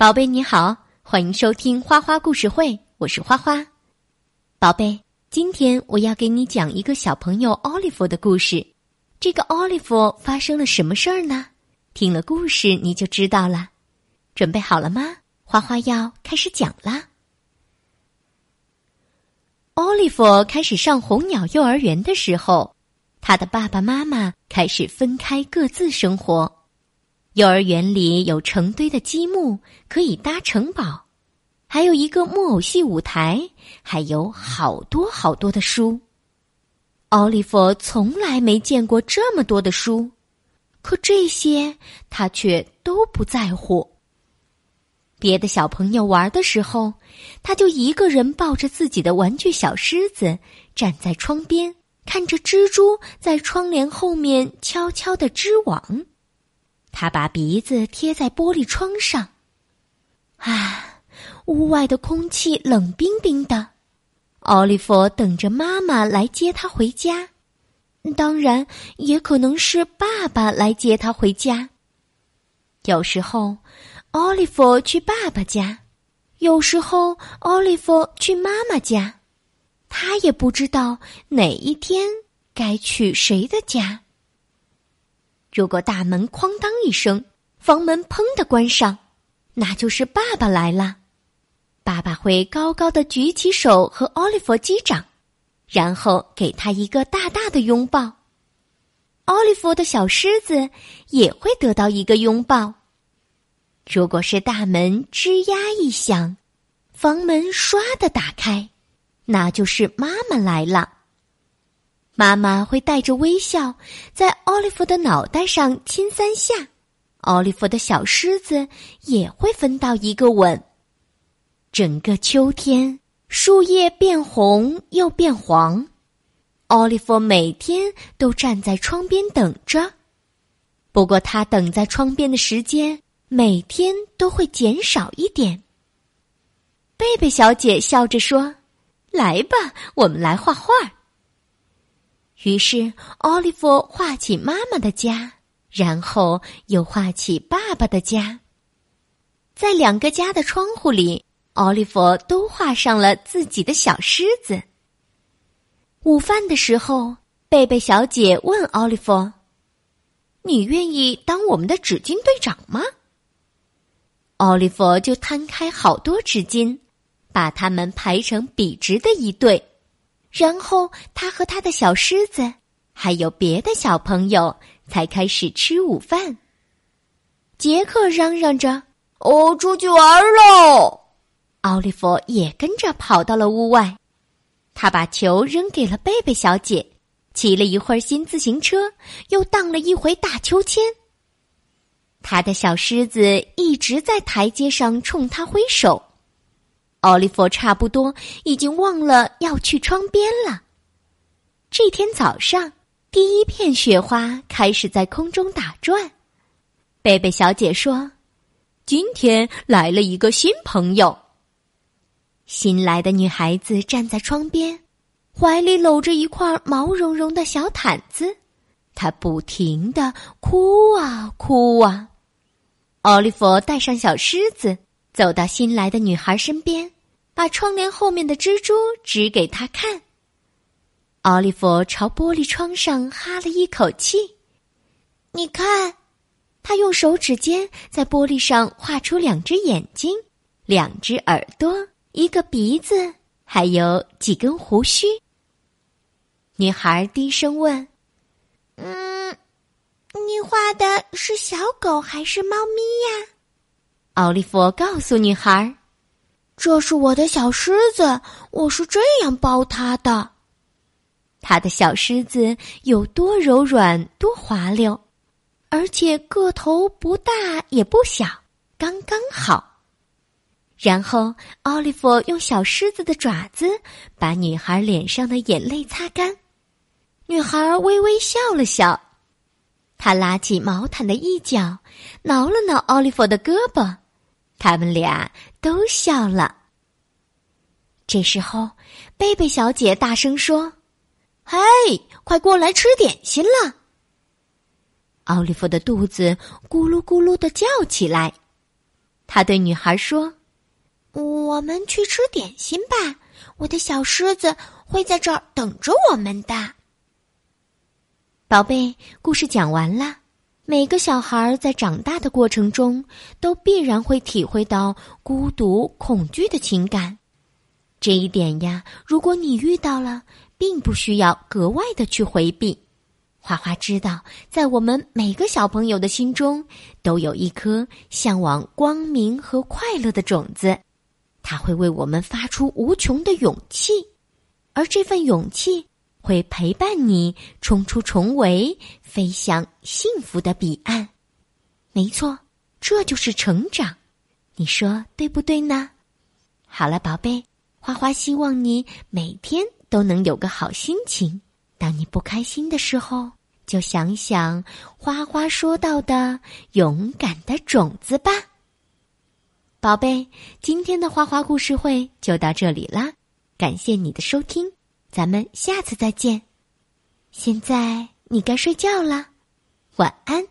宝贝你好，欢迎收听花花故事会，我是花花。宝贝，今天我要给你讲一个小朋友奥利弗的故事。这个奥利弗发生了什么事儿呢？听了故事你就知道了。准备好了吗？花花要开始讲啦。奥利弗开始上红鸟幼儿园的时候，他的爸爸妈妈开始分开各自生活。幼儿园里有成堆的积木，可以搭城堡，还有一个木偶戏舞台，还有好多好多的书。奥利弗从来没见过这么多的书，可这些他却都不在乎。别的小朋友玩的时候，他就一个人抱着自己的玩具小狮子，站在窗边，看着蜘蛛在窗帘后面悄悄的织网。他把鼻子贴在玻璃窗上，啊，屋外的空气冷冰冰的。奥利弗等着妈妈来接他回家，当然也可能是爸爸来接他回家。有时候，奥利弗去爸爸家，有时候奥利弗去妈妈家，他也不知道哪一天该去谁的家。如果大门哐当一声，房门砰的关上，那就是爸爸来了。爸爸会高高的举起手和奥利弗击掌，然后给他一个大大的拥抱。奥利弗的小狮子也会得到一个拥抱。如果是大门吱呀一响，房门唰的打开，那就是妈妈来了。妈妈会带着微笑，在奥利弗的脑袋上亲三下，奥利弗的小狮子也会分到一个吻。整个秋天，树叶变红又变黄，奥利弗每天都站在窗边等着。不过，他等在窗边的时间每天都会减少一点。贝贝小姐笑着说：“来吧，我们来画画。”于是，奥利弗画起妈妈的家，然后又画起爸爸的家。在两个家的窗户里，奥利弗都画上了自己的小狮子。午饭的时候，贝贝小姐问奥利弗：“你愿意当我们的纸巾队长吗？”奥利弗就摊开好多纸巾，把它们排成笔直的一队。然后，他和他的小狮子，还有别的小朋友，才开始吃午饭。杰克嚷嚷着：“哦出去玩喽！”奥利弗也跟着跑到了屋外。他把球扔给了贝贝小姐，骑了一会儿新自行车，又荡了一回大秋千。他的小狮子一直在台阶上冲他挥手。奥利弗差不多已经忘了要去窗边了。这天早上，第一片雪花开始在空中打转。贝贝小姐说：“今天来了一个新朋友。”新来的女孩子站在窗边，怀里搂着一块毛茸茸的小毯子，她不停的哭啊哭啊。奥利弗带上小狮子。走到新来的女孩身边，把窗帘后面的蜘蛛指给她看。奥利弗朝玻璃窗上哈了一口气，你看，他用手指尖在玻璃上画出两只眼睛、两只耳朵、一个鼻子，还有几根胡须。女孩低声问：“嗯，你画的是小狗还是猫咪呀？”奥利弗告诉女孩：“这是我的小狮子，我是这样抱它的。它的小狮子有多柔软、多滑溜，而且个头不大也不小，刚刚好。”然后，奥利弗用小狮子的爪子把女孩脸上的眼泪擦干。女孩微微笑了笑，他拉起毛毯的一角，挠了挠奥利弗的胳膊。他们俩都笑了。这时候，贝贝小姐大声说：“嘿，快过来吃点心了！”奥利弗的肚子咕噜咕噜的叫起来，他对女孩说：“我们去吃点心吧，我的小狮子会在这儿等着我们的。”宝贝，故事讲完了。每个小孩在长大的过程中，都必然会体会到孤独、恐惧的情感。这一点呀，如果你遇到了，并不需要格外的去回避。花花知道，在我们每个小朋友的心中，都有一颗向往光明和快乐的种子，它会为我们发出无穷的勇气，而这份勇气。会陪伴你冲出重围，飞向幸福的彼岸。没错，这就是成长。你说对不对呢？好了，宝贝，花花希望你每天都能有个好心情。当你不开心的时候，就想想花花说到的勇敢的种子吧。宝贝，今天的花花故事会就到这里啦，感谢你的收听。咱们下次再见。现在你该睡觉了，晚安。